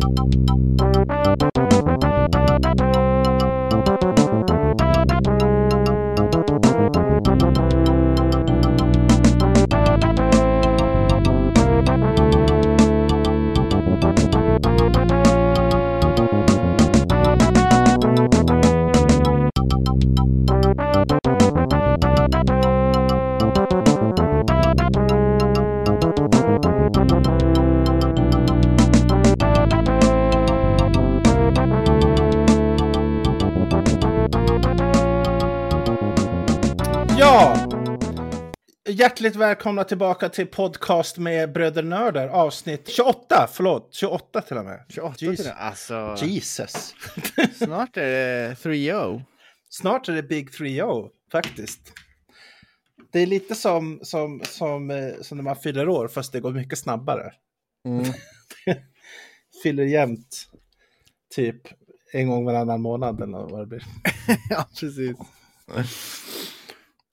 Ja! Hjärtligt välkomna tillbaka till podcast med Bröder Nörder, avsnitt 28, förlåt, 28 till och med. 28 Jesus. till det. Alltså, Jesus. snart är det 3-0. Snart är det Big 3-0, faktiskt. Det är lite som, som, som, eh, som när man fyller år, fast det går mycket snabbare. Mm. Fyller jämnt, typ en gång varannan månad eller vad det blir. ja, precis.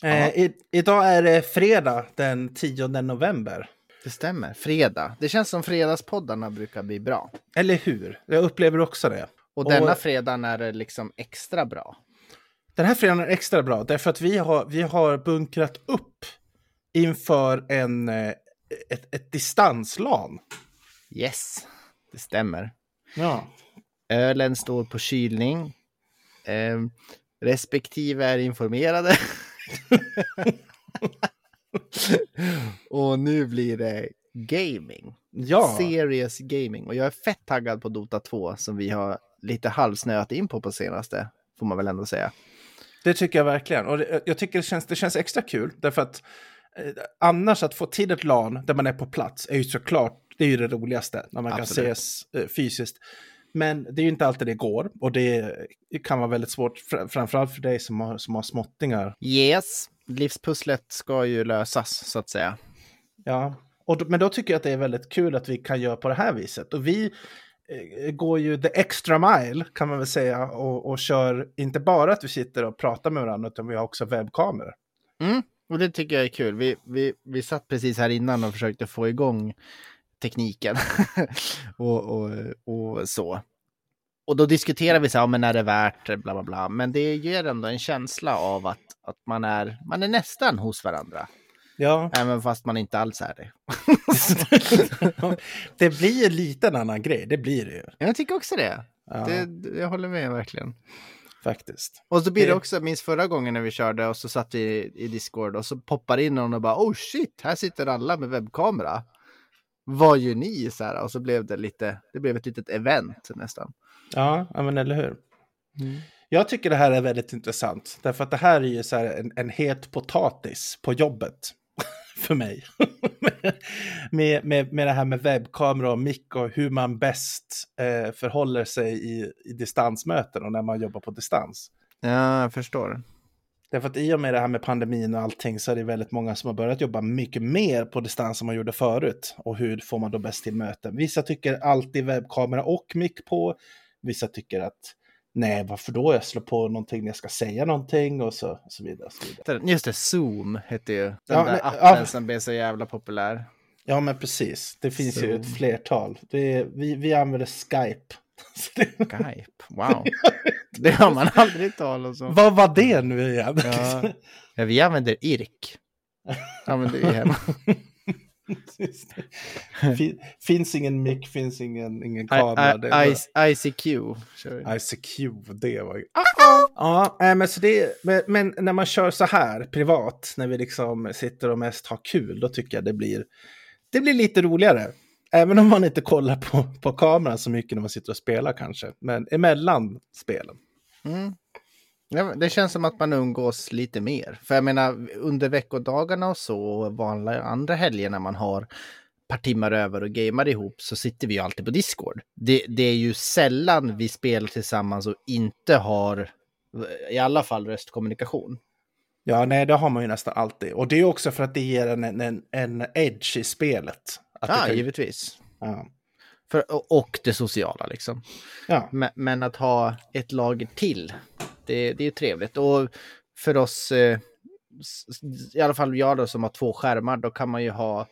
Eh, i, idag är det fredag den 10 november. Det stämmer. Fredag. Det känns som fredagspoddarna brukar bli bra. Eller hur? Jag upplever också det. Och, Och- denna fredagen är det liksom extra bra. Den här fredagen är extra bra därför att vi har, vi har bunkrat upp inför en, eh, ett, ett distanslan. Yes, det stämmer. Ja. Ölen står på kylning. Eh, respektive är informerade. Och nu blir det gaming. Ja, Serious gaming. Och jag är fett taggad på Dota 2 som vi har lite halvsnöat in på på senaste. Får man väl ändå säga. det tycker jag verkligen. Och det, jag tycker det känns, det känns extra kul därför att eh, annars att få till ett LAN där man är på plats är ju såklart, det är ju det roligaste när man kan Absolut. ses eh, fysiskt. Men det är ju inte alltid det går och det kan vara väldigt svårt, fr- framförallt för dig som har, som har småttingar. Yes, livspusslet ska ju lösas så att säga. Ja, och men då tycker jag att det är väldigt kul att vi kan göra på det här viset. Och vi eh, går ju the extra mile kan man väl säga och, och kör inte bara att vi sitter och pratar med varandra utan vi har också webbkameror. Mm, och det tycker jag är kul. Vi, vi, vi satt precis här innan och försökte få igång tekniken och, och, och så. Och då diskuterar vi så här, men är det värt det, bla bla bla. Men det ger ändå en känsla av att, att man, är, man är nästan hos varandra. Ja, Även fast man inte alls är det. det blir ju lite en annan grej, det blir det ju. Jag tycker också det. Ja, det, jag håller med verkligen. faktiskt. Och så blir det också, minns förra gången när vi körde och så satt vi i Discord och så poppar in någon och bara oh shit, här sitter alla med webbkamera. Vad gör ni? Så här, och så blev det lite, det blev ett litet event nästan. Ja, men eller hur. Jag tycker det här är väldigt intressant, därför att det här är ju så här en, en het potatis på jobbet för mig. med, med, med det här med webbkamera och mick och hur man bäst eh, förhåller sig i, i distansmöten och när man jobbar på distans. Ja, jag förstår. Därför att i och med det här med pandemin och allting så är det väldigt många som har börjat jobba mycket mer på distans än man gjorde förut. Och hur får man då bäst till möten? Vissa tycker alltid webbkamera och mick på. Vissa tycker att nej, varför då? Jag slår på någonting när jag ska säga någonting och så, och så vidare. Och så vidare. Just det, Zoom hette ju den Ja, där nej, appen ja. som blev så jävla populär. Ja, men precis. Det finns ju Zoom. ett flertal. Det vi, vi använder Skype. Skype, wow. Det har man aldrig talat om. Vad var det nu igen? Ja. Ja, vi använder IRK. Använder vi hemma. Fin- finns ingen mick, finns ingen, ingen kamera. I, I, ICQ. ICQ, det var ju... Ja, äh, men, så det, men, men när man kör så här privat, när vi liksom sitter och mest har kul, då tycker jag det blir, det blir lite roligare. Även om man inte kollar på, på kameran så mycket när man sitter och spelar kanske. Men emellan spelen. Mm. Det känns som att man umgås lite mer. För jag menar, under veckodagarna och så, och vanliga andra helger när man har par timmar över och gamer ihop, så sitter vi ju alltid på Discord. Det, det är ju sällan vi spelar tillsammans och inte har, i alla fall, röstkommunikation. Ja, nej, det har man ju nästan alltid. Och det är också för att det ger en, en, en edge i spelet. Att Ja, kan- givetvis. ja. För, och- det sociala liksom. ja. Men, men att ha ett lager till, det, det är trevligt. Och för oss, eh, i alla fall jag då som har två skärmar, då kan man ju ha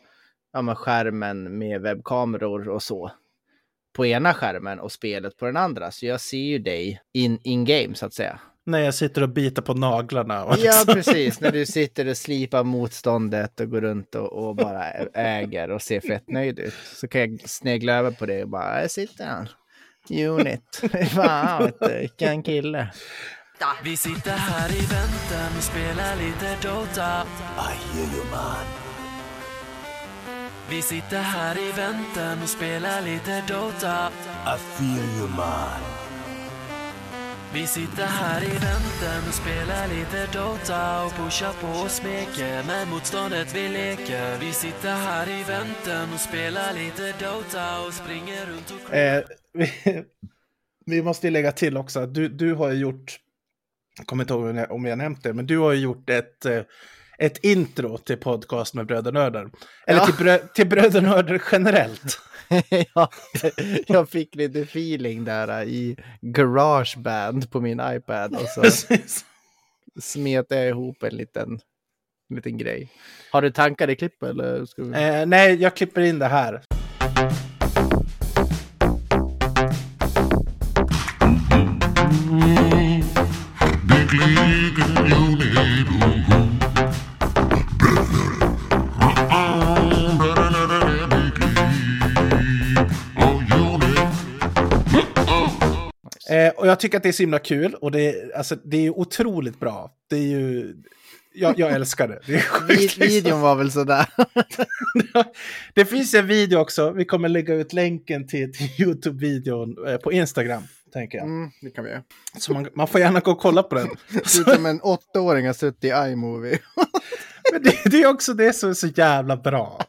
ja, men skärmen med webbkameror och så på ena skärmen och spelet på den andra. Så jag ser ju dig in, in game så att säga. När jag sitter och biter på naglarna. Och Ja, liksom- precis. När du sitter och slipar motståndet och går runt och, och bara äger och ser fett nöjd ut. Så kan jag snegla över på det och bara, här sitter han. Unit. Fan, vilken kille. Vi sitter här i väntan och spelar lite Dota I hear you man. Vi sitter här i väntan och spelar lite Dota I feel you man. Vi sitter här i väntan och spelar lite Dota och pushar på och smeker med motståndet vi leker Vi sitter här i väntan och spelar lite Dota och springer runt och Eh, vi, vi måste ju lägga till också att du, du har ju gjort, jag kommer inte ihåg om jag- om jag nämnt det, men du har ju gjort ett, eh, ett intro till podcast med Brödernördar. Eller Ja. till, brö, till Brödernördar generellt. ja, jag fick lite feeling där i Garageband på min iPad och så Precis. smet jag ihop en liten, en liten grej. Har du tankar i klipp eller? Ska vi... Eh, nej, jag klipper in det här. Big Eh, och jag tycker att det är så himla kul och det är, alltså, det är otroligt bra. Det är ju... Jag, jag älskar det. Det, är sjukt, liksom. Videon var väl sådär. det finns en video också. Vi kommer lägga ut länken till, till YouTube-videon eh, på Instagram, tänker jag. Mm, det kan vi göra. Så man, man får gärna gå och kolla på den. Ser ut som en åttaåring har suttit i iMovie. Men det, det är också det som är så jävla bra.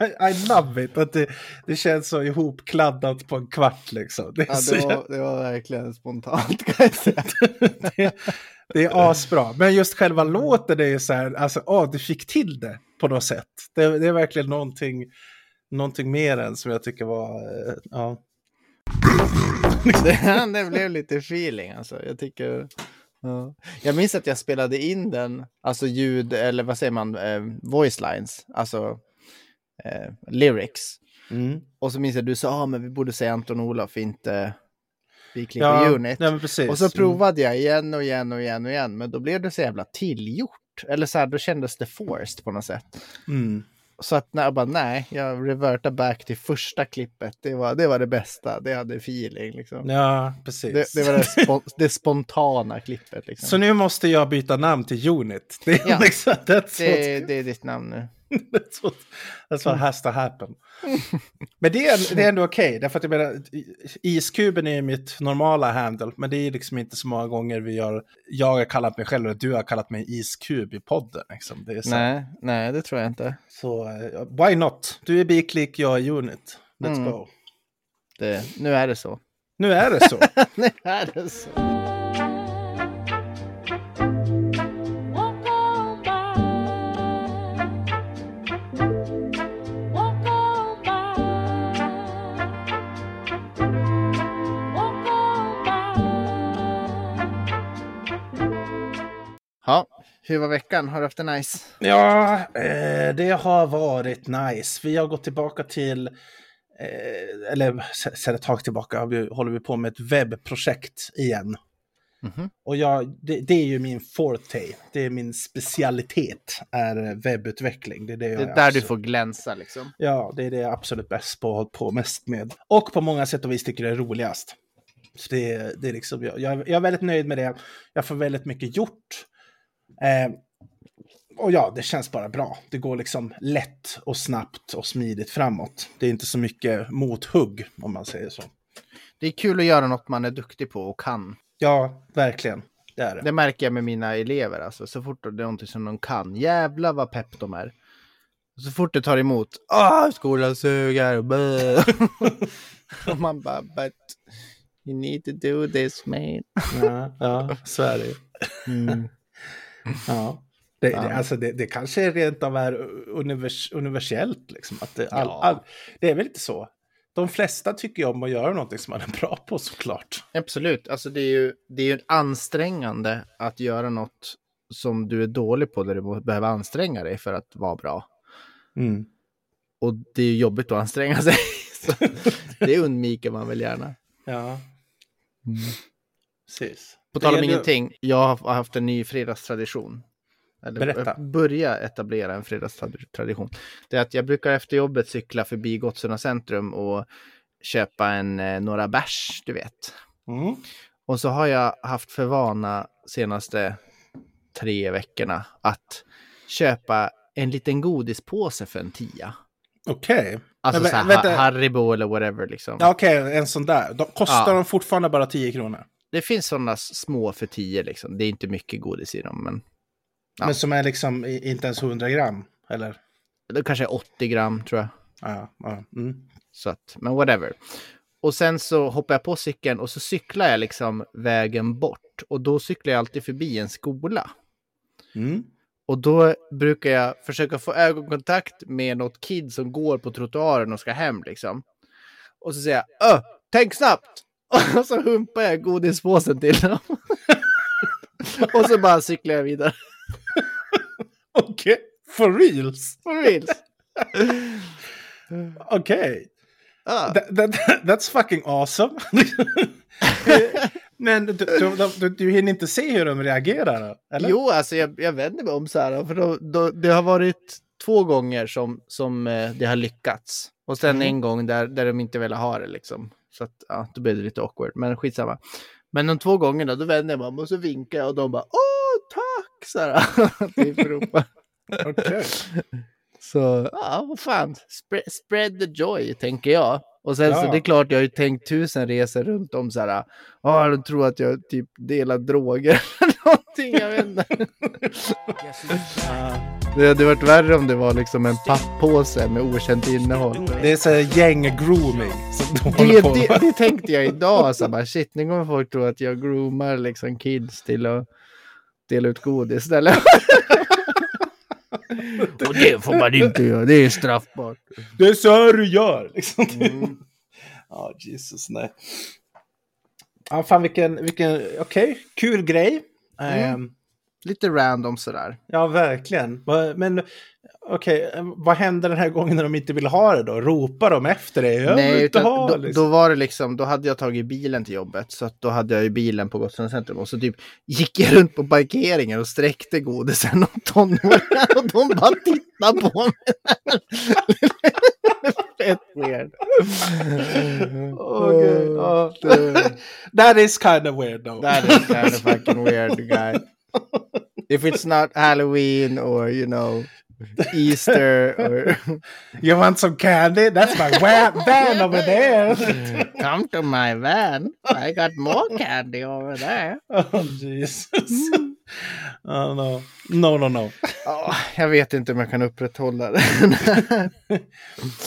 I, I love it. Att det, det känns så ihopkladdat på en kvart liksom. Det Ja, det, jävla, var, det var verkligen spontant kan jag säga. det, det är asbra. Men just själva låten är ju så här, alltså, åh, du fick till det på något sätt. Det, det är verkligen någonting, någonting mer än som jag tycker var, eh, ja. Det, det blev lite feeling alltså. Jag tycker... Ja. Jag minns att jag spelade in den, alltså ljud, eller vad säger man, eh, voice lines, alltså eh, lyrics. Mm. Och så minns jag att du sa, ah, men vi borde säga Anton Olof, inte klipper Ja, unit. precis. och så provade jag igen och igen och igen och igen, men då blev det så jävla tillgjort. Eller så här, då kändes det forced på något sätt. Mm. Så att när jag bara, nej, jag revertar back till första klippet. Det var det, var det bästa, det hade feeling liksom. Ja, precis. Det, det var det, spon det spontana klippet. Liksom. Så nu måste jag byta namn till Unit. Det är Ja. liksom, det är ditt namn nu. that's, what, that's what has to happen. Men det är, det är ändå okej, därför att jag menar, iskuben är ju mitt normala handle, men det är liksom inte så många gånger vi har, jag har kallat mig själv, eller du har kallat mig iskub i podden. Liksom. Det är så, Nej, nej, det tror jag inte. så eh, why not? Du är biklik, jag är Unit. Let's Mm. go. Det, nu är det så. Nu är det så. nu är det så. Hur var veckan? Har du haft det nice? Ja, eh, det har varit nice. Vi har gått tillbaka till, eh, eller se- sedan ett tag tillbaka har vi, håller vi på med ett webbprojekt igen. Mhm. Och jag, det, det är ju min forte, det är min specialitet, är webbutveckling. Det är, det Det är är där du absolut- får glänsa liksom. Ja, det är det jag är absolut bäst på och hållit på mest med. Och på många sätt och vis tycker det är roligast. Så det, är- det är liksom, jag jag är väldigt nöjd med det. Jag får väldigt mycket gjort. Eh, och ja, det känns bara bra. Det går liksom lätt och snabbt och smidigt framåt. Det är inte så mycket mothugg, om man säger så. Det är kul att göra något man är duktig på och kan. Ja, verkligen. Det är det. Det märker jag med mina elever. Alltså. Så fort det är någonting som de kan, jävla vad pepp de är. Så fort det tar emot, ah, skolan suger, bäh." Och man bara, but you need to do this man. Ja, ja så är det. Mm. Ja. Det, det, alltså det, det kanske rent av är univers, universellt. Liksom, att det, all, Ja. all, det är väl inte så. De flesta tycker ju om att göra någonting som man är bra på såklart. Absolut, alltså det är ju det är ju ansträngande att göra något som du är dålig på där du behöver anstränga dig för att vara bra. Mm. Och det är jobbigt att anstränga sig. Det undviker man väl gärna. Ja. Precis. På tal om ingenting, jag har haft en ny fredagstradition. Eller Berätta. eh, börja etablera en fredagstradition. Det är att jag brukar efter jobbet cykla förbi Gottsunda centrum och köpa en, eh, några bärs, du vet. Mm. Och så har jag haft för vana senaste tre veckorna att köpa en liten godispåse för en tia. Okej. Alltså Men så här, Haribo eller whatever liksom. Ja, Okej, en sån där. De kostar Ja. de fortfarande bara 10 kronor. Det finns sådana små för tio liksom. Det är inte mycket godis i dem, men Ja. Men som är liksom inte ens 100 gram. Eller? det kanske är 80 gram tror jag. Ja, ja. Mm. Så att, men whatever. Och sen så hoppar jag på cykeln och så cyklar jag liksom vägen bort. Och då cyklar jag alltid förbi en skola. Mm. Och då brukar jag försöka få ögonkontakt med något kid som går på trottoaren och ska hem liksom. Och så säger jag Öh, tänk snabbt! Och så humpar jag godispåsen till dem. och så bara cyklar jag vidare. Okej, for reals? For reals. Okej. Ja. That, that, that's fucking awesome. Men du, du, du, du hinner inte se hur de reagerar? Eller? Jo, alltså jag, jag vänder mig om så här. För då, då, det har varit två gånger som, som eh, det har lyckats. Och sen Mm. en gång där, där de inte ville ha det liksom. Så att, ja, då blev det lite awkward. Men skitsamma. Men de två gångerna då vänder jag mig om och så vinkar jag och de bara åh tack! Så här. typ ropar. Okej. Så ja, vad fan. Spread, spread the joy, tänker jag. Och sen så Ja. det är klart, jag har ju tänkt tusen resor runt om så här. Ja, de tror att jag typ delar droger någonting. Jag vet inte. Det hade varit värre om det var liksom en papppåse med okänt innehåll. Det är så gäng-grooming. Det, det, det tänkte jag idag. Så bara, shit, nu kommer folk tro att jag groomar liksom kids till att dela ut godis istället. Och det får man inte göra, det är straffbart. Det är så här du gör. Liksom. Mm. Ja, Jesus, nej. Ja, fan vilken, vilken, okej, kul grej. Mm. Ehm, Lite random sådär. ja, verkligen. Men okej, eh, vad hände den här gången när de inte ville ha det då? Ropar de efter vill Nej, utan, ha då, liksom. då var det liksom, då hade jag tagit bilen till jobbet. Så då hade jag ju bilen på Gottsunda centrum. Och så typ gick jag runt på parkeringen och sträckte godisen åt tonåringar. Och de bara tittade på mig. Fett weird. Åh, gud. Ja. That is kind of weird though. That is kind of fucking weird guy. If it's not Halloween or you know Easter or You want some candy? That's my van over there. come to my van, I got more candy over there. oh, Jesus. Oh, no. No, no, no. Ja, jag vet inte om jag kan upprätthålla det.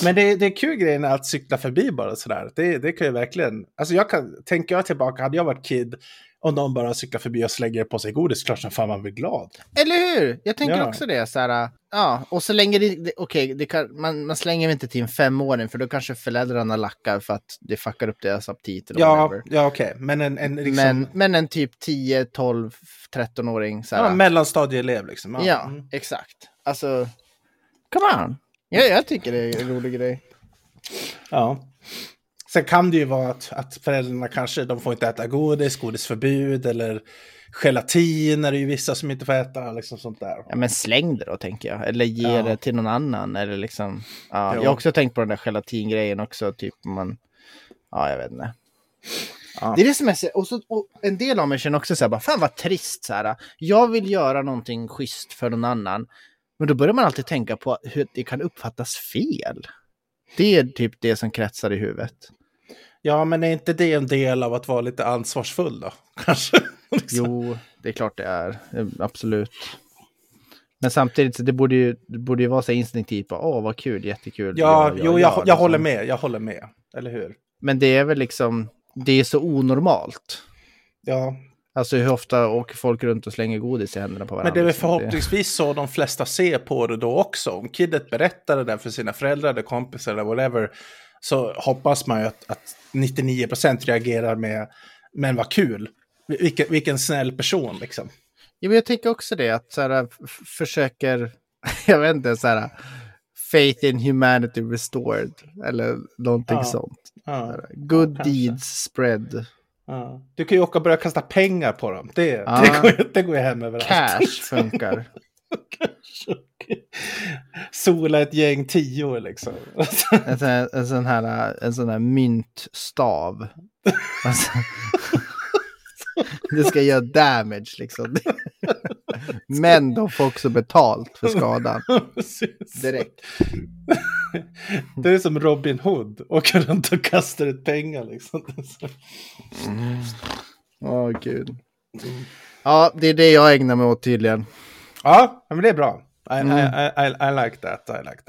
Men det, det är kul grejen att cykla förbi bara sådär. Det, det kan ju verkligen... Alltså jag kan... Tänker jag tillbaka, hade jag varit kid och någon bara cyklar förbi och slänger på sig godis, klart som fan man blir glad. Eller hur? Jag tänker Ja. också det. Så här, ja, och så länge det, okej, kan, man, man slänger väl inte till en femåring för då kanske föräldrarna lackar för att det fuckar upp deras aptit. eller Ja, whatever. ja okej. Men en, en liksom... men, men en typ 10, 12, 13-åring. Så här, ja, mellanstadieelev liksom. Ja, Mm. exakt. Alltså, come on. Ja, jag tycker det är en rolig grej. ja. Sen kan det ju vara att, att föräldrarna kanske, de får inte äta godis, godisförbud eller gelatin är det ju vissa som inte får äta, liksom sånt där. Ja, men släng det då, tänker jag. Eller ge Ja. det till någon annan. Eller liksom, ja, Jo. jag har också tänkt på den där gelatingrejen också. Typ man, ja, jag vet inte. Ja. Det är det som är och, så, och en del av mig känner också så här, bara, fan vad trist så här. Jag vill göra någonting schysst för någon annan. Men då börjar man alltid tänka på hur det kan uppfattas fel. Det är typ det som kretsar i huvudet. Ja, men är inte det en del av att vara lite ansvarsfull då? Kanske? Liksom. Jo, det är klart det är. Absolut. Men samtidigt, det borde ju, det borde ju vara så instinktivt. bara, Åh, vad kul, jättekul. Ja, jag- jo, jag, gör, jag liksom. håller med. Jag håller med. Eller hur? Men det är väl liksom, det är så onormalt. Ja, Alltså hur ofta åker folk runt och slänger godis i händerna på varandra? men det är väl förhoppningsvis så de flesta ser på det då också. Om kidet berättar det där för sina föräldrar eller kompisar eller whatever så hoppas man ju att, att 99% reagerar med men vad kul. Vilken, vilken snäll person liksom. Ja, men jag tänker också det, att så här, försöker, jag vet inte, så här, Faith in humanity restored. Eller någonting Ja. sånt. Ja, Good kanske. deeds spread. ja. Du kan ju åka och börja kasta pengar på dem. Det, Ja. det, går, det går ju hem överallt. Cash funkar. Sola ett gäng tior liksom. En sån här, en sån här, en sån här myntstav. Alltså, det ska göra damage liksom. Men de får också betalt för skadan direkt. Det är som Robin Hood. Åker runt och kastar ut pengar liksom. Åh gud. Ja, det är det jag ägnar mig åt tydligen. Ja, men det är bra. I, Mm. I, I, I, like that. I like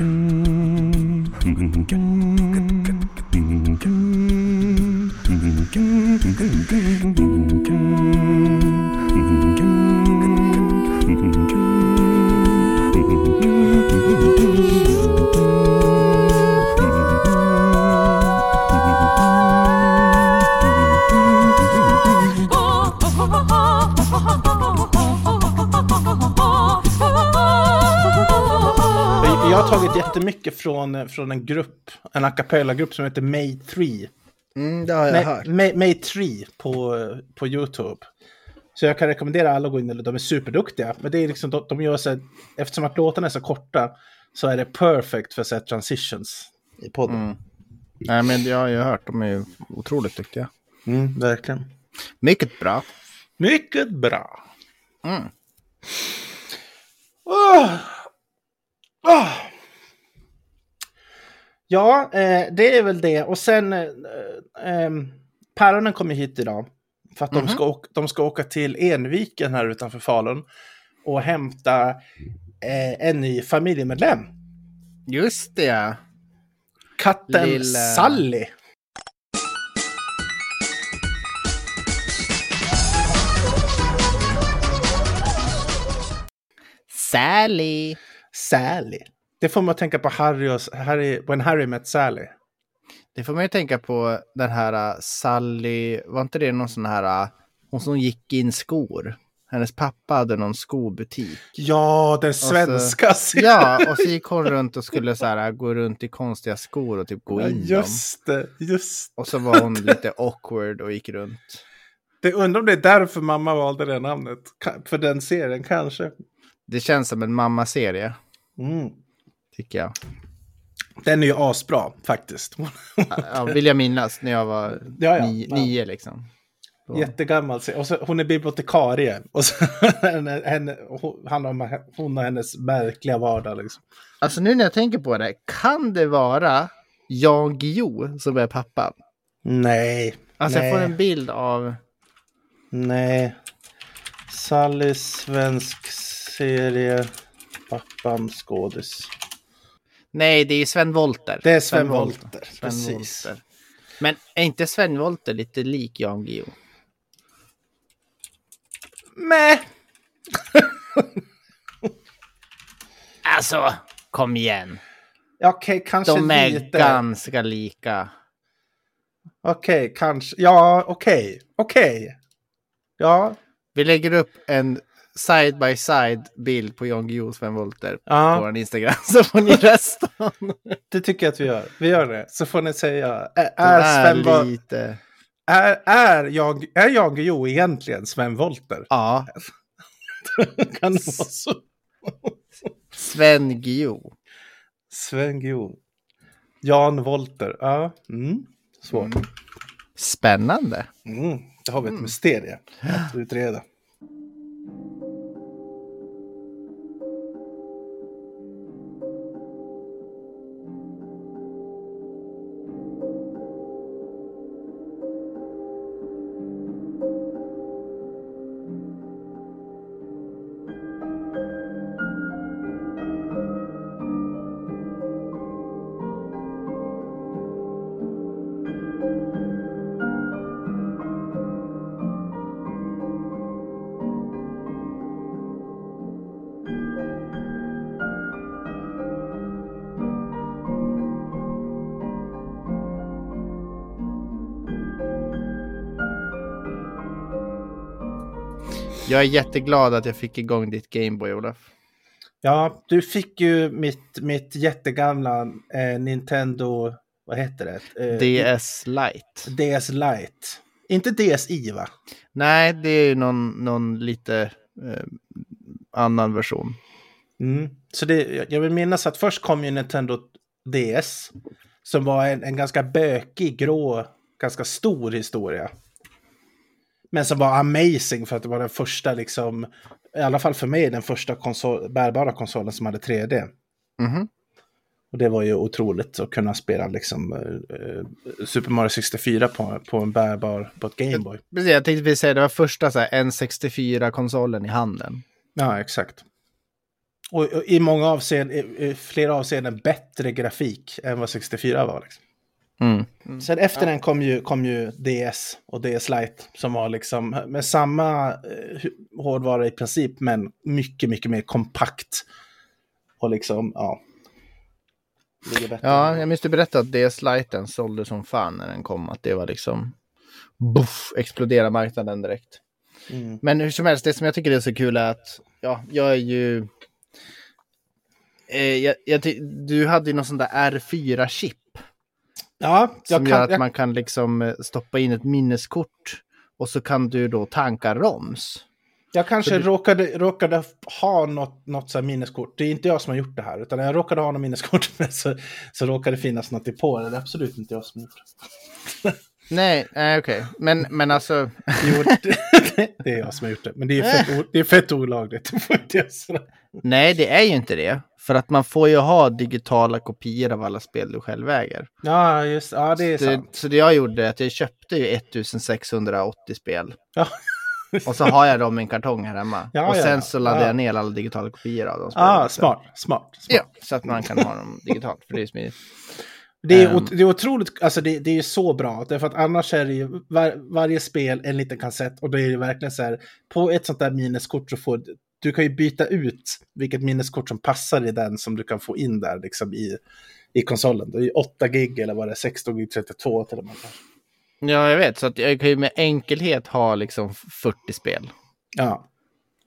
Thank you. Jättemycket från, från en grupp, en a cappella-grupp som heter May 3. Mm, det har jag Nej, hört. May, May 3 på, på YouTube. Så jag kan rekommendera alla att gå in de är superduktiga. Men det är liksom, de, de gör så här, eftersom att låtarna är så korta så är det perfect för så här, transitions i podden. Mm. Nej, men jag har ju hört. De är ju otroligt duktiga. Mm, verkligen. Mycket bra. Mycket bra. Mm. Åh! Åh! Ja, eh, det är väl det. Och sen, eh, eh, päronen kommer hit idag. För att de, ska åka, de ska åka till Enviken här utanför Falun. Och hämta eh, en ny familjemedlem. Just det. Katten Lilla- Sally. Sally. Sally. Det får man tänka på Harry och, Harry, When Harry Met Sally. Det får man ju tänka på den här uh, Sally, var inte det någon sån här, uh, hon som gick in skor? Hennes pappa hade någon skobutik. Ja, den så- svenska serien. Ja, och så gick hon runt och skulle så här, uh, gå runt i konstiga skor och typ gå Ja, in dem. just det, just Och så var hon lite awkward och gick runt. det. Undrar om det är därför mamma valde det namnet. För den serien kanske. Det känns som en mammaserie, Mm. Tycker jag. Den är ju asbra faktiskt. Ja, vill jag minnas när jag var Ja, ja. ni, Ja. nio liksom. Så. Jättegammal. Och så, hon är bibliotekarie. Och så, henne, henne, hon, han och, hon och hennes märkliga vardag. Liksom. Alltså nu när jag tänker på det, kan det vara Jan Guillou som är pappan? Nej. Alltså nej, jag får en bild av... Nej. Sally, svensk serie. Pappan, skådis. Nej, det är Sven Wollter. Det är Sven Wollter, Sven precis. Wollter. Men är inte Sven Wollter lite lik Jan Guillou? Mäh. Alltså, kom igen. Okej, kanske De är lite. ganska lika. Okej, kanske. Ja, okej. Okej. Ja. Vi lägger upp en side by side bild på Jan Guillou och Sven Wollter på Ja, vår Instagram så får ni rösta. det tycker jag att vi gör. Vi gör det. Så får ni säga. Är, är, Sven Wo- lite... är, är, jag, är Jan Guillou egentligen Sven Wollter? Ja, kan det vara så? Sven Guillou. Sven Guillou. Jan Wollter. Ja. Mm. Svårt. Spännande. Mm. Det har vi ett mysterie att utreda. Thank you. Jag är jätteglad att jag fick igång ditt Gameboy, Olof. Ja, du fick ju mitt, mitt jättegamla eh, Nintendo, vad heter det? Eh, DS Lite. DS Lite. Inte DSi va? Nej, det är ju någon, någon lite eh, annan version. Mm. Så det, jag vill minnas att först kom ju Nintendo DS. Som var en, en ganska bökig, grå, ganska stor historia. Men som var amazing för att det var den första, liksom, i alla fall för mig, den första konsol, bärbara konsolen som hade 3D. Mhm. Och det var ju otroligt att kunna spela liksom, eh, Super Mario 64 på, på en bärbar, på ett Gameboy. Precis, jag tänkte precis säga det var första så här, N64-konsolen i handen. Ja, exakt. Och, och i många avseenden, i, i flera avseenden bättre grafik än vad 64 var. Liksom. Mm. Sen efter den kom ju, kom ju DS och DS Lite som var liksom med samma eh, hårdvara i princip men mycket, mycket mer kompakt. Och liksom, ja. Ja, jag minns du berättade att DS Liten sålde som fan när den kom. Att det var liksom... Buff, explodera marknaden direkt. Mm. Men hur som helst, det som jag tycker är så kul är att ja, jag är ju... Eh, jag, jag, ty- du hade ju någon sån där R4-chip Ja, jag som gör kan, att jag, man kan liksom eh, stoppa in ett minneskort och så kan du då tanka ROMs. jag kanske du- råkade, råkade ha något, något så minneskort. Det är inte jag som har gjort det här, utan jag råkade ha något minneskort. Men så, så råkade det finnas något på det. Det är absolut inte jag som har gjort det. Nej, nej okej. Men, men alltså, Jo, det, det är jag som har gjort det. Men det är fett, det är fett olagligt. Nej det är ju inte det. För att man får ju ha digitala kopior av alla spel du själv äger. Ja, just Ja, det är Det, sant. så det jag gjorde är att jag köpte ju 1680 spel. Ja. Och så har jag dem i en kartong här hemma. Ja, och sen ja. så laddar Ja. jag ner alla digitala kopior av de spelen. Ah, smart, smart. smart. Ja, så att man kan ha dem digitalt. För det är smidigt. Det, är, ot- det är otroligt, alltså det, det är ju så bra. Därför att annars är det ju var, varje spel en liten kassett och det är ju verkligen så här. På ett sånt där minneskort så får du- kan ju byta ut vilket minneskort som passar i den som du kan få in där liksom i, i konsolen. Det är ju 8 gig eller vad det är, 16 gig 32 till och med. Ja, jag vet. Så att jag kan ju med enkelhet ha liksom 40 spel. Ja,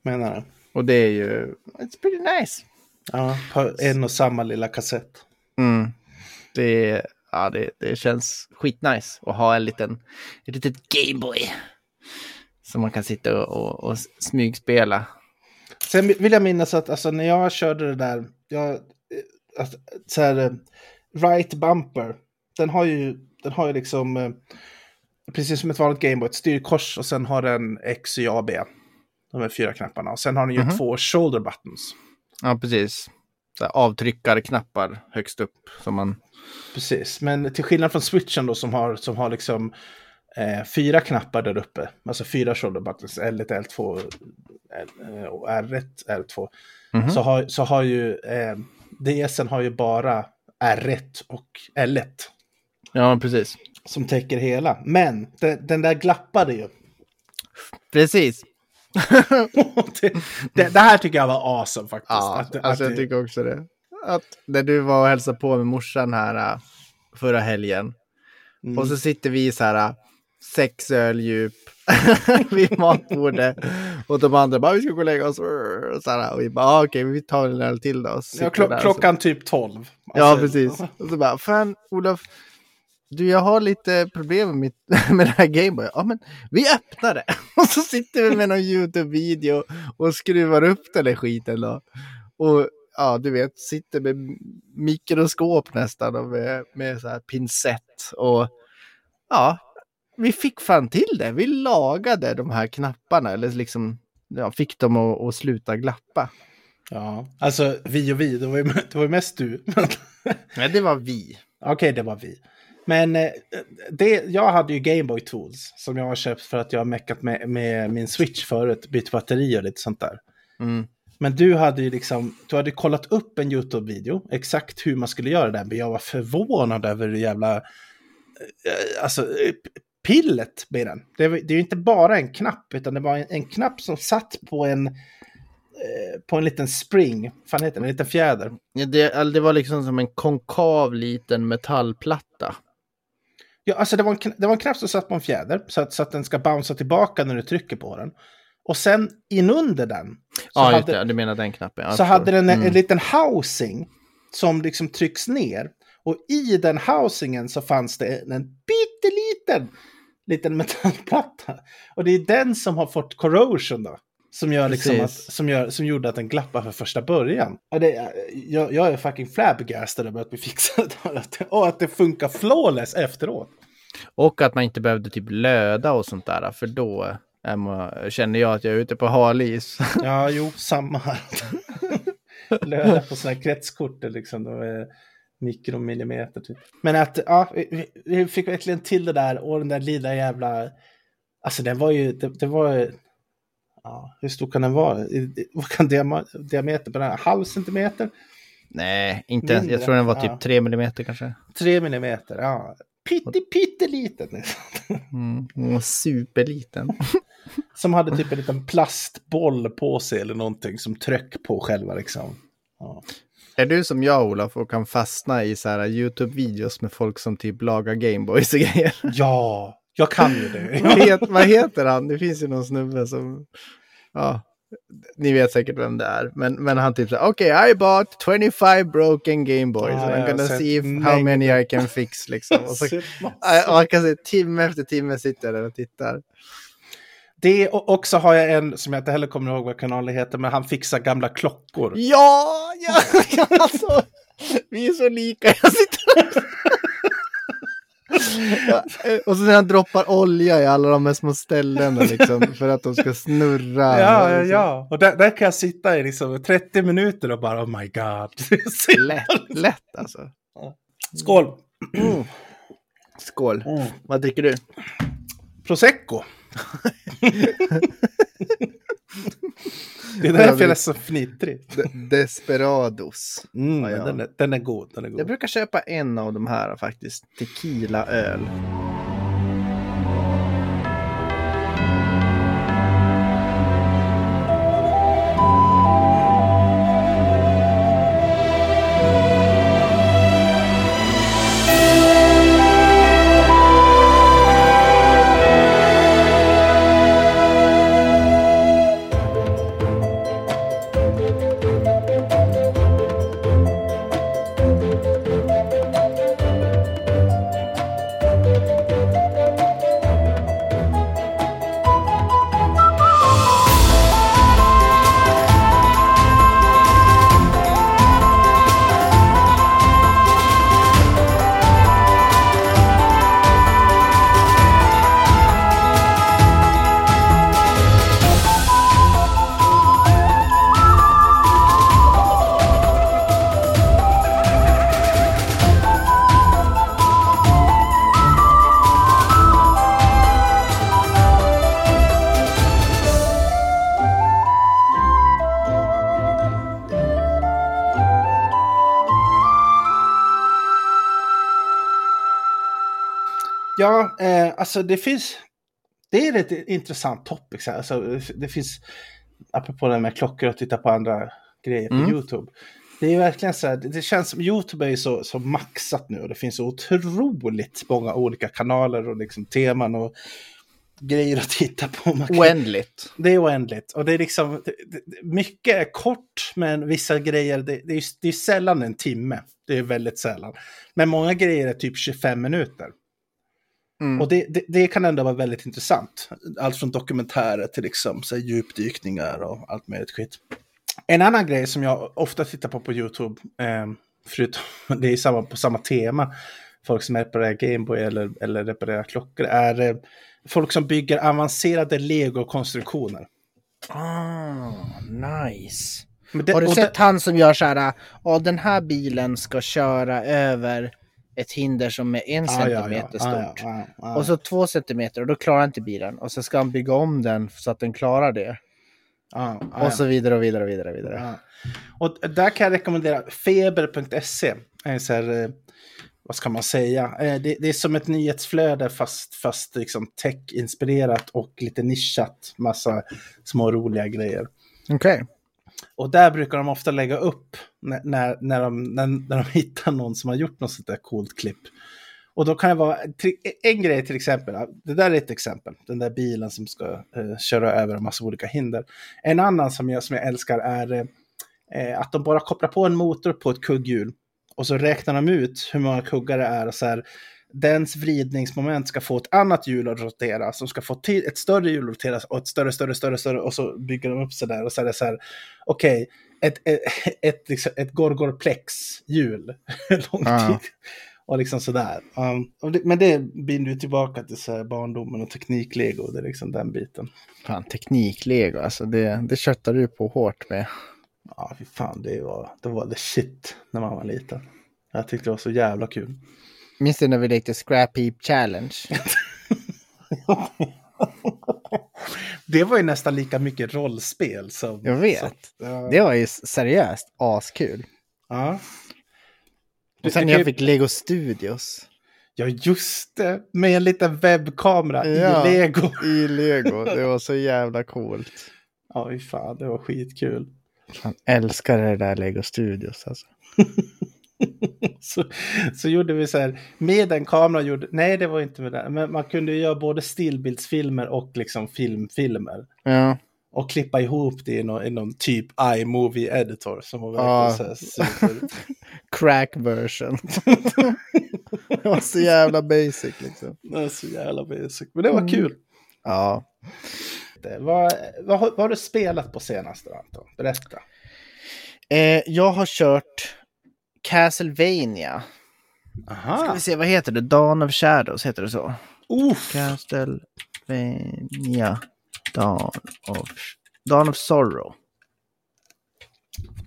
menar du? Och det är ju... It's pretty nice. Ja, på en och samma lilla kassett. Mm. Det, ja, det, det känns skitnice att ha en liten, ett litet Gameboy. Som man kan sitta och, och, och smygspela. Sen vill jag minnas att alltså, när jag körde det där, jag, eh, att, så här, eh, right bumper, den har ju, den har ju liksom, eh, precis som ett vanligt Gameboy, ett styrkors och sen har den X, Y, A, B. De här fyra knapparna. Och sen har den ju Mhm. två shoulder buttons. Ja, precis. Så här, avtryckarknappar högst upp. Som man... Precis, men till skillnad från switchen då som har, som har liksom eh, fyra knappar där uppe. Alltså fyra shoulder buttons, L1, L2 L, eh, och R1, R2. Mhm. Så, har, så har ju eh, DSen har ju bara R1 och L1 Ja, precis. som täcker hela. Men den, den där glappade ju. Precis. det, det, det här tycker jag var awesome faktiskt. Ja, Att- att alltså jag det- tycker också det. Att när du var och hälsade på med morsan här äh, förra helgen. Mm. Och så sitter vi så här äh, sex öl djup vid matbordet. Och de andra bara, vi ska gå och lägga oss. Och, så och vi bara, ah, okej, vi tar en öl till då. Ja, så- klockan typ 12. Ja, Alltså, precis. Och så bara, fan Olof, du jag har lite problem med, mitt, med det här Gameboy. Ja, men vi öppnar det. Och så sitter vi med någon YouTube-video och skruvar upp den där skiten då. Och ja, du vet, sitter med mikroskop nästan och med, med så här pincett. Och ja, vi fick fan till det. Vi lagade de här knapparna, eller liksom ja, fick dem att, att sluta glappa. Ja, alltså vi och vi, det var ju, det var ju mest du. Nej, det var vi. Okej, det var vi. Men eh, det, jag hade ju Gameboy Tools som jag har köpt för att jag har meckat med, med min Switch förut, bytt batteri och lite sånt där. Mm. Men du hade ju liksom, du hade kollat upp en YouTube-video, exakt hur man skulle göra det, men jag var förvånad över det jävla, eh, alltså eh, pillet med den. Det, det är ju inte bara en knapp, utan det var en, en knapp som satt på en, eh, på en liten spring, fan heter det, en liten fjäder. Ja, det, det var liksom som en konkav liten metallplatta. Ja, alltså det var, en, det var en knapp som satt på en fjäder så att, så att den ska bouncea tillbaka när du trycker på den. Och sen inunder den Ja, hade, det. Du menar den knappen. Så hade den en, Mm. en liten housing som liksom trycks ner. Och i den housingen så fanns det en, en pytteliten liten metallplatta. Och det är den som har fått corrosion då. Som, gör liksom att, som, gör, som gjorde att den glappade för första början. Och det, jag, jag är fucking flabbergasted över att vi fixade det. Och att det- funkar flawless efteråt. Och att man inte behövde typ löda och sånt där. För då man, känner jag att jag är ute på hal is. Ja, jo, samma här. Löda på sådana här kretskort, liksom. De är mikromillimeter typ. Men att, ja, vi, vi fick verkligen till det där och den där lilla jävla... Alltså den var ju, det, det var ju... Ja, hur stor kan den vara? Vad kan diameter på den här? Halv centimeter? Nej, inte ens. Jag Mindre, tror den var typ ja. millimeter kanske. Tre millimeter, ja. Pytte, pytteliten. Liksom. Mm. Var superliten. Som hade typ en liten plastboll på sig eller någonting som tryck på själva liksom. Ja. Är du som jag Olof och kan fastna i så här YouTube-videos med folk som typ lagar Gameboys och grejer? ja, jag kan ju det. vad, heter, vad heter han? Det finns ju någon snubbe som... Ja, ni vet säkert vem det är. Men, men han typ såhär, okej, I bought 25 broken Gameboys. Jag I'm gonna see if, how many I can fix liksom. Och så, Ja, man kan se timme efter timme sitter jag där och tittar. Det och också har jag en som jag inte heller kommer ihåg vad kanalen heter, men han fixar gamla klockor. Ja, ja, alltså. Vi är så lika. Jag sitter. Ja, och så när han droppar olja i alla de här små ställena liksom för att de ska snurra. Ja, ja, Liksom. ja. Och där, där kan jag sitta i liksom 30 minuter och bara oh my god. Lätt, lätt alltså. Skål! Skål. Vad dricker du? Prosecco. Det är därför jag är så fnittrig. De- Desperados. Mm, Ja, ja. Den, är, den är god. Den är Jag god. brukar köpa en av de här faktiskt. Tequila-öl. Ja, eh, alltså det finns... Det är ett intressant topic. Alltså, det finns, apropå det med klockor och titta på andra grejer på Mm. YouTube. Det är verkligen så här, det känns som YouTube är så, så maxat nu och det finns så otroligt många olika kanaler och liksom teman och grejer att titta på. Man kan- Oändligt. det är oändligt. Och det är liksom, det, det, mycket är kort, men vissa grejer, det, det, är, det är sällan en timme. Det är väldigt sällan. Men många grejer är typ 25 minuter. Mm. Och det, det, det kan ändå vara väldigt intressant. Allt från dokumentärer till liksom, så djupdykningar och allt möjligt skit. En annan grej som jag ofta tittar på på YouTube, eh, förutom det är samma, på samma tema, folk som reparerar Gameboy eller, eller reparerar klockor, är eh, folk som bygger avancerade legokonstruktioner. Ah, nice. Det- Har du sett det- han som gör så här, ja den här bilen ska köra över ett hinder som är en Ah, ja, ja. centimeter Ah, ja, stort. ah, ah. Och så två centimeter och då klarar inte bilen. Och så ska han bygga om den så att den klarar det. Ah, ah, Och så vidare och vidare och vidare. och vidare. ja. Och där kan jag rekommendera feber.se. eh, vad ska man säga? Eh, Det, det är som ett nyhetsflöde fast, fast liksom tech-inspirerat och lite nischat. Massa små roliga grejer. Okej. Och där brukar de ofta lägga upp när, när, när, de, när, när de hittar någon som har gjort något sånt där coolt klipp. Och då kan det vara, en grej till exempel, det där är ett exempel, den där bilen som ska eh, köra över en massa olika hinder. En annan som jag, som jag älskar är eh, att de bara kopplar på en motor på ett kugghjul och så räknar de ut hur många kuggar det är och så här, dens vridningsmoment ska få ett annat hjul att rotera, som ska få till ett större hjul att rotera och ett större, större, större, större och så bygger de upp sig där och så är det så här, okej, ett, ett, ett, liksom, ett Gorgorplex-hjul. Lång Ja. tid. Och liksom sådär. Um, det, men det binder ju tillbaka till så barndomen och tekniklego, det är liksom den biten. Fan, tekniklego, alltså det, det köttar du på hårt med. Ja, fy fan, det var, det var the shit när man var liten. Jag tyckte det var så jävla kul. Minns du när vi lekte Scrap Heap Challenge? det var ju nästan lika mycket rollspel som... Jag vet. Att, ja. Det var ju seriöst askul. ja. Och sen jag fick Lego Studios. Ja, just det. Med en liten webbkamera Ja. i lego. I Lego, det var så jävla coolt. Ja, fy fan, det var skitkul. Han älskar det där Lego Studios alltså. så, så gjorde vi så här, med den kameran gjorde, nej det var inte med den, men man kunde ju göra både stillbildsfilmer och liksom filmfilmer. Ja, Och klippa ihop det i någon, i någon typ iMovie editor som var verkligen Ja. så super. crack version. det var så jävla basic liksom. Det var så jävla basic. Men det var kul. Ja, Det, vad, vad, har- vad har du spelat på senaste Anton? Berätta. eh, jag har kört Castlevania. Ska Aha. vi se, vad heter det? Dawn of Shadows, heter det så? Uff. Castlevania Dawn of, Dawn of Sorrow.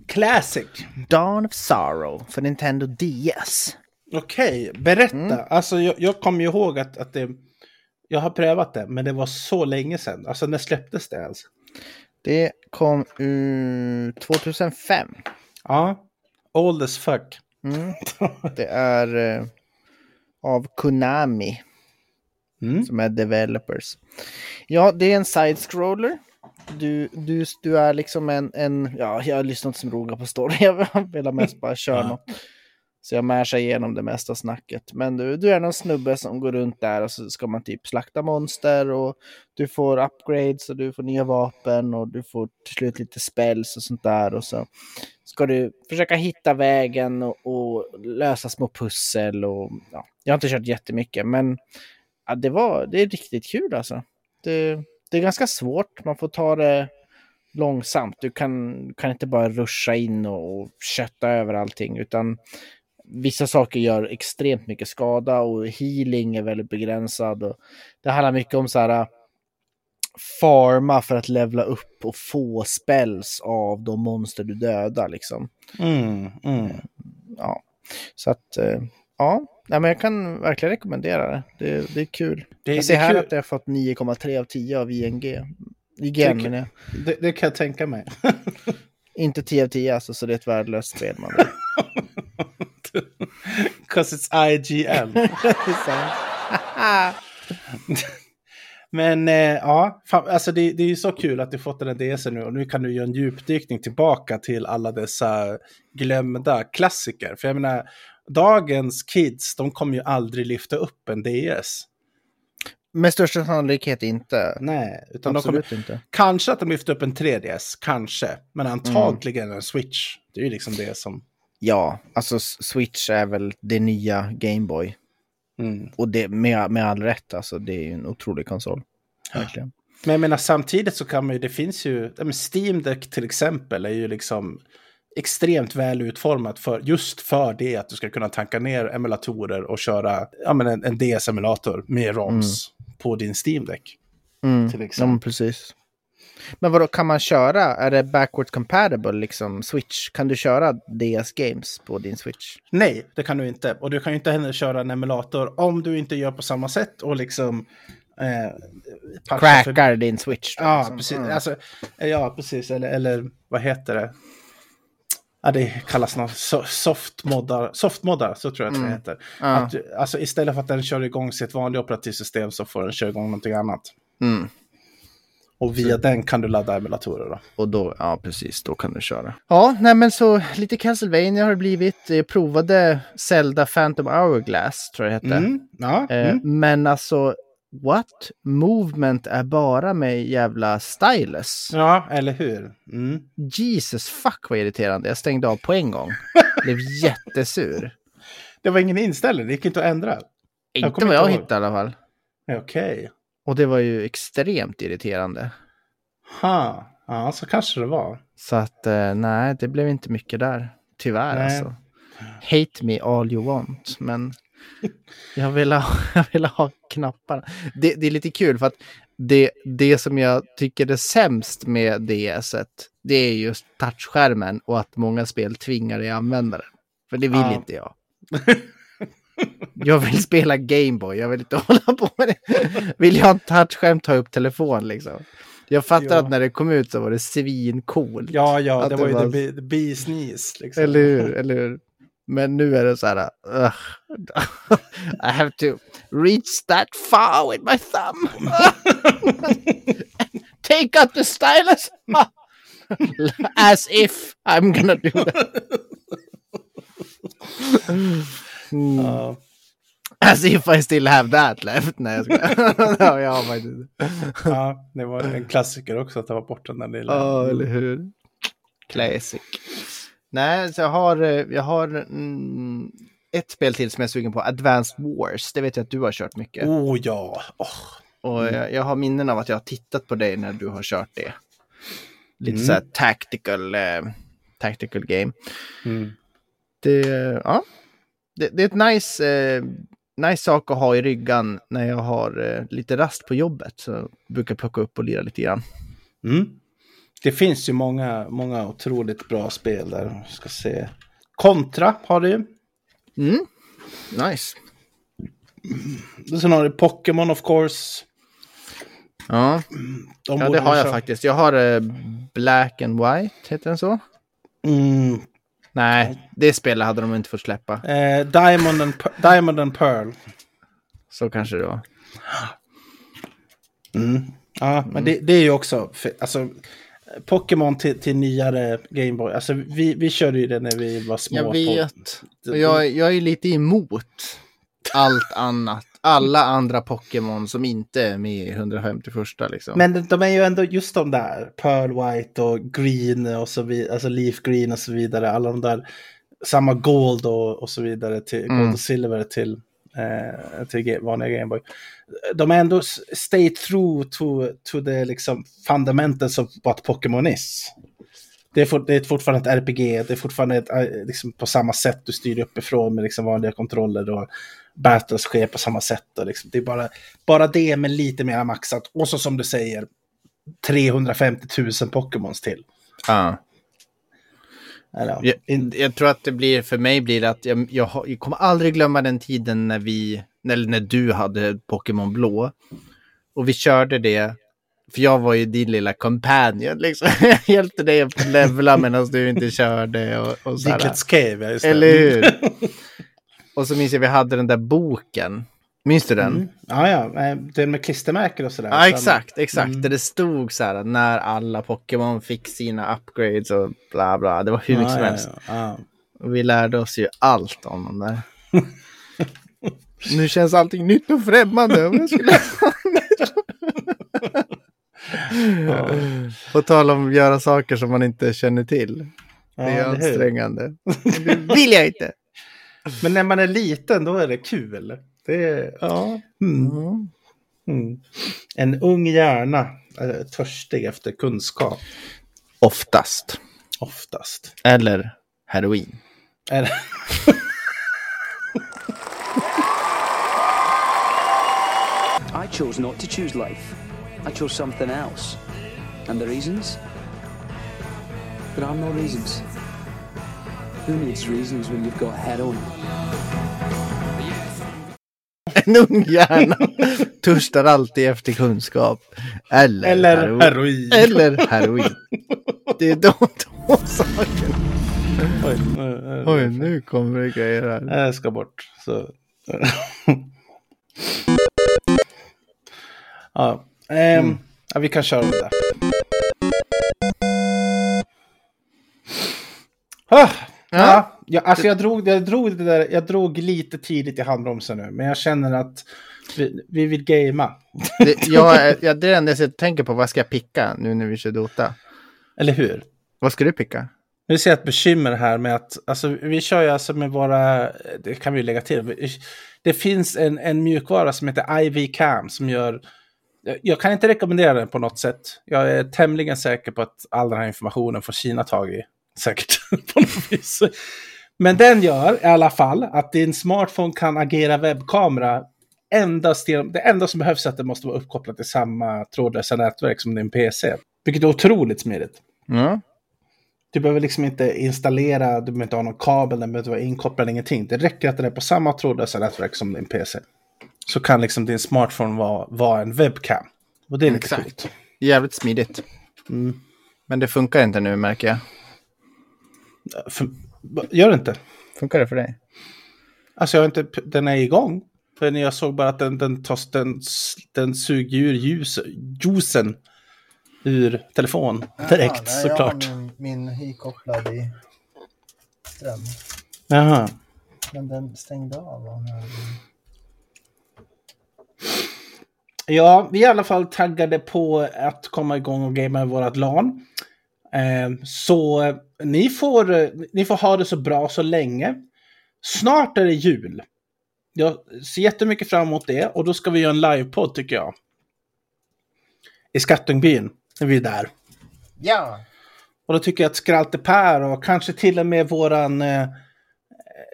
Classic. Dawn of Sorrow för Nintendo DS. Okej, berätta. Mm. Alltså jag, jag kommer ju ihåg att, att det... Jag har prövat det, men det var så länge sedan. Alltså när släpptes det ens? Det kom ut 2005. Ja. Old as fuck. Mm. Det är eh, av Konami Mm. som är developers. Ja, det är en side-scroller. Du, du, du är liksom en, en, ja, jag har lyssnat som roga på story. Jag vill mest bara köra något. Så jag mashar igenom det mesta snacket. Men du, du är någon snubbe som går runt där och så ska man typ slakta monster och du får upgrades och du får nya vapen och du får till slut lite spells och sånt där. Och så ska du försöka hitta vägen och, och lösa små pussel och ja, jag har inte kört jättemycket men ja, det var, det är riktigt kul alltså. Det, det är ganska svårt, man får ta det långsamt. Du kan, kan inte bara ruscha in och, och kötta över allting utan vissa saker gör extremt mycket skada och healing är väldigt begränsad. Och det handlar mycket om så här farma för att levla upp och få spells av de monster du dödar liksom. Mm, mm. Ja, så att eh, ja, Nej, men jag kan verkligen rekommendera det. Det, det är kul. Det, jag det, ser är här kul. att det har fått 9,3 av 10 av ING. IGN menar jag. Det, det kan jag tänka mig. Inte 10 av 10 alltså, så det är ett värdelöst spel man. 'Cause it's IGN. Men eh, ja, fan, alltså det, det är ju så kul att du fått den här DSen nu och nu kan du göra en djupdykning tillbaka till alla dessa glömda klassiker. För jag menar, dagens kids, de kommer ju aldrig lyfta upp en DS. Med största sannolikhet inte. Nej, utan de kommer, Absolut inte. kanske att de lyfter upp en 3DS, kanske. Men antagligen en Switch. Det är ju liksom det som... Ja, alltså Switch är väl det nya Gameboy. Mm. Och det med, med all rätt, alltså det är ju en otrolig konsol. Verkligen. Men jag menar samtidigt så kan man ju, det finns ju, ja, men Steam Deck till exempel är ju liksom extremt väl utformat för just för det att du ska kunna tanka ner emulatorer och köra ja, men en, en DS-emulator med ROMs på din Steam Deck. Mm. Till Ja, exempel. men precis. Men vadå, kan man köra, är det backward compatible liksom, Switch? Kan du köra DS Games på din Switch? Nej, det kan du inte. Och du kan ju inte heller köra en emulator om du inte gör på samma sätt och liksom... Eh, patchar för- Crackar din Switch? då, Ja, liksom. precis. Mm. Alltså, ja, precis. Eller, eller vad heter det? Ja, det kallas något so softmoddar. Softmoddar, så tror jag att det heter. Mm. Ja. Att, alltså, istället för att den kör igång sitt vanliga operativsystem så får den köra igång någonting annat. Mm. Och via den kan du ladda emulatorer då. Och då, ja precis, då kan du köra. Ja, nej men så lite Castlevania har det blivit. Jag provade Zelda Phantom Hourglass, tror jag det hette. Mm. Ja. Eh, Mm. Men alltså, what? Movement är bara med jävla stylus. ja, eller hur? Mm. Jesus fuck vad irriterande. Jag stängde av på en gång. Blev jättesur. Det var ingen inställning, det gick inte att ändra. Inte vad jag hittade i alla fall. Okej. Och det var ju extremt irriterande. Ha. Ja, så kanske det var. Så att eh, nej, det blev inte mycket där. Tyvärr Nej. alltså. Hate me all you want. Men jag vill ha, jag vill ha knapparna. Det, det är lite kul för att det, det som jag tycker är sämst med DSet, det är just touchskärmen och att många spel tvingar dig använda den. För det vill Ja. inte jag. Jag vill spela Gameboy, jag vill inte hålla på med det. Vill jag ha en touchskärm, ta upp telefon liksom. Jag fattar Ja. att när det kom ut så var det svincoolt. Ja, ja, det det var ju var- the, the bee's knees. Liksom. Eller hur, eller hur? Men nu är det så här, ugh. I have to reach that far with my thumb. Take out the stylus. As if I'm gonna do that. Mm. Ja. As if I still have that left. Nej, jag skojar. ja, jag har faktiskt inte. ja, det var en klassiker också att ta bort den där lilla. Ja, eller hur? Classic. Nej, så jag har, eh, jag har mm, ett spel till som jag är sugen på, Advanced Wars. Det vet jag att du har kört mycket. Oh ja. Oh. Och jag, jag har minnen av att jag har tittat på dig när du har kört det. Lite Mm. så här tactical, eh, tactical game. Mm. Det, ja, det, det är ett nice, eh, nice sak att ha i ryggan när jag har eh, lite rast på jobbet. Så jag brukar plocka upp och lira lite grann. Mm. Det finns ju många, många otroligt bra spel där. Jag ska se. Kontra har du ju. Mm. Nice. Sen har du Pokémon of course. Ja, De ja det har jag faktiskt. Jag har eh, Black and White, heter den så? Mm. Nej, det spelet hade de inte fått släppa. Eh, Diamond, and, Diamond and Pearl. Så kanske det var. Mm. Ja, men det, det är ju också, alltså, Pokémon till, till nyare Gameboy. Alltså vi, vi körde ju det när vi var små. Jag På, vet. Och jag, jag är lite emot allt annat. Alla andra Pokémon som inte är med i 151 liksom. men de är ju ändå just de där, Pearl White och Green och så vidare, alltså Leaf Green och så vidare. Alla de där, samma Gold och, och så vidare, till, Mm. Gold och Silver till, eh, till Ga- vanliga Gameboy. De är ändå stay true to, to the liksom fundamentals of what Pokémon is. Det är, for, det är fortfarande ett RPG, det är fortfarande ett, eh, liksom, på samma sätt du styr uppifrån med liksom vanliga kontroller och battles sker på samma sätt. Och liksom, det är bara, bara det med lite mer maxat. Och så som du säger, 350 000 Pokémons till. Ja. Jag, jag tror att det blir, för mig blir det att jag, jag, jag kommer aldrig glömma den tiden när vi, eller när du hade Pokémon Blå. Och vi körde det, för jag var ju din lilla companion liksom. Jag hjälpte dig att levla medan du inte körde och, och sådär. Dickets Cave, ja, just det. Eller hur? och så minns jag vi hade den där boken. Minns du den? Mm. Ja, ja, eh, den med klistermärken och sådär. Ja, exakt, exakt. Mm. Där det stod så här när alla Pokémon fick sina upgrades och bla bla. Det var hur mycket ja, som ja, helst. ja, ja. Vi lärde oss ju allt om dem där. nu känns allting nytt och främmande. Om jag skulle... På tal om att göra saker som man inte känner till. Det är Ja, ansträngande. Det vill jag inte. Men när man är liten då är det kul. Det är, ja. Mm. Mm. Mm. En ung hjärna är törstig efter kunskap. Oftast. Oftast. Eller heroin. Det... I chose not to choose life. I chose something else. And the reasons? There are no reasons. Who needs reasons when you've got heroin? En ung hjärna törstar alltid efter kunskap. Eller, Eller heroin. heroin. Eller heroin. Det är de två sakerna. Oj, nu- Oj, nu kommer det grejer här. Jag ska bort. Så. ja. Ehm, Ja, vi kan köra det. Ah, ja, ja, alltså jag drog, jag, drog det där, jag drog lite tidigt i handbromsen nu, men jag känner att vi, vi vill gamea. Det, jag, jag, det är det enda jag tänker på. Vad ska jag picka nu när vi kör Dota? Eller hur? Vad ska du picka? Nu ser jag ett bekymmer här med att, alltså vi kör ju alltså med våra, det kan vi lägga till. Det finns en, en mjukvara som heter IV Cam som gör, jag kan inte rekommendera den på något sätt. Jag är tämligen säker på att all den här informationen får Kina tag i. Säkert på något vis. Men den gör i alla fall att din smartphone kan agera webbkamera endast genom, det enda som behövs är att det måste vara uppkopplat till samma trådlösa nätverk som din PC. Vilket är otroligt smidigt. Ja. Du behöver liksom inte installera, du behöver inte ha någon kabel, den behöver inte vara inkopplad, ingenting. Det räcker att den är på samma trådlösa nätverk som din PC. Så kan liksom din smartphone vara, vara en webcam. Och det är lite Exakt. coolt. Jävligt smidigt. Mm. Men det funkar inte nu märker jag. Gör det inte? Funkar det för dig? Alltså jag har inte, den är igång. För jag såg bara att den, den, tas, den, den suger ur ljus, ljusen ur telefon direkt såklart. min, min ikopplad i ström. Jaha. Men den stängde av. Ja, vi är i alla fall taggade på att komma igång och gamea i vårat LAN. Eh, så eh, ni får, eh, ni får ha det så bra så länge. Snart är det jul. Jag ser jättemycket fram emot det och då ska vi göra en livepodd tycker jag. I Skattungbyn är vi där. Ja! Och då tycker jag att Skralte Per och kanske till och med våran, eh,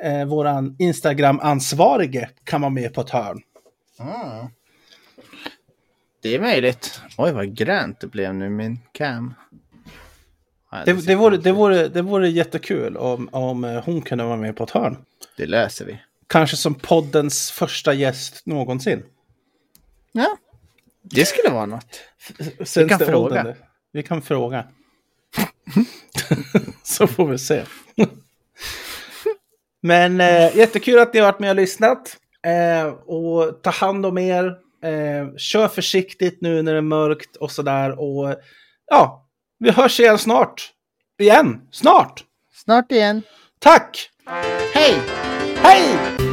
eh, våran Instagram-ansvarige kan vara med på ett hörn. Mm. Det är möjligt. Oj, vad grönt det blev nu min cam. Ja, Det, det, vore, det, vore, det vore jättekul om, om eh, hon kunde vara med på ett hörn. det löser vi. Kanske som poddens första gäst någonsin. Ja, det skulle vara något. Sen kan det fråga. åldrande. Vi kan fråga. Så får vi se. Men eh, jättekul att ni har varit med och lyssnat. Eh, och ta hand om er. Eh, kör försiktigt nu när det är mörkt och sådär. Och ja, vi hörs igen snart. Igen, snart. Snart igen. Tack! Hej! Hej!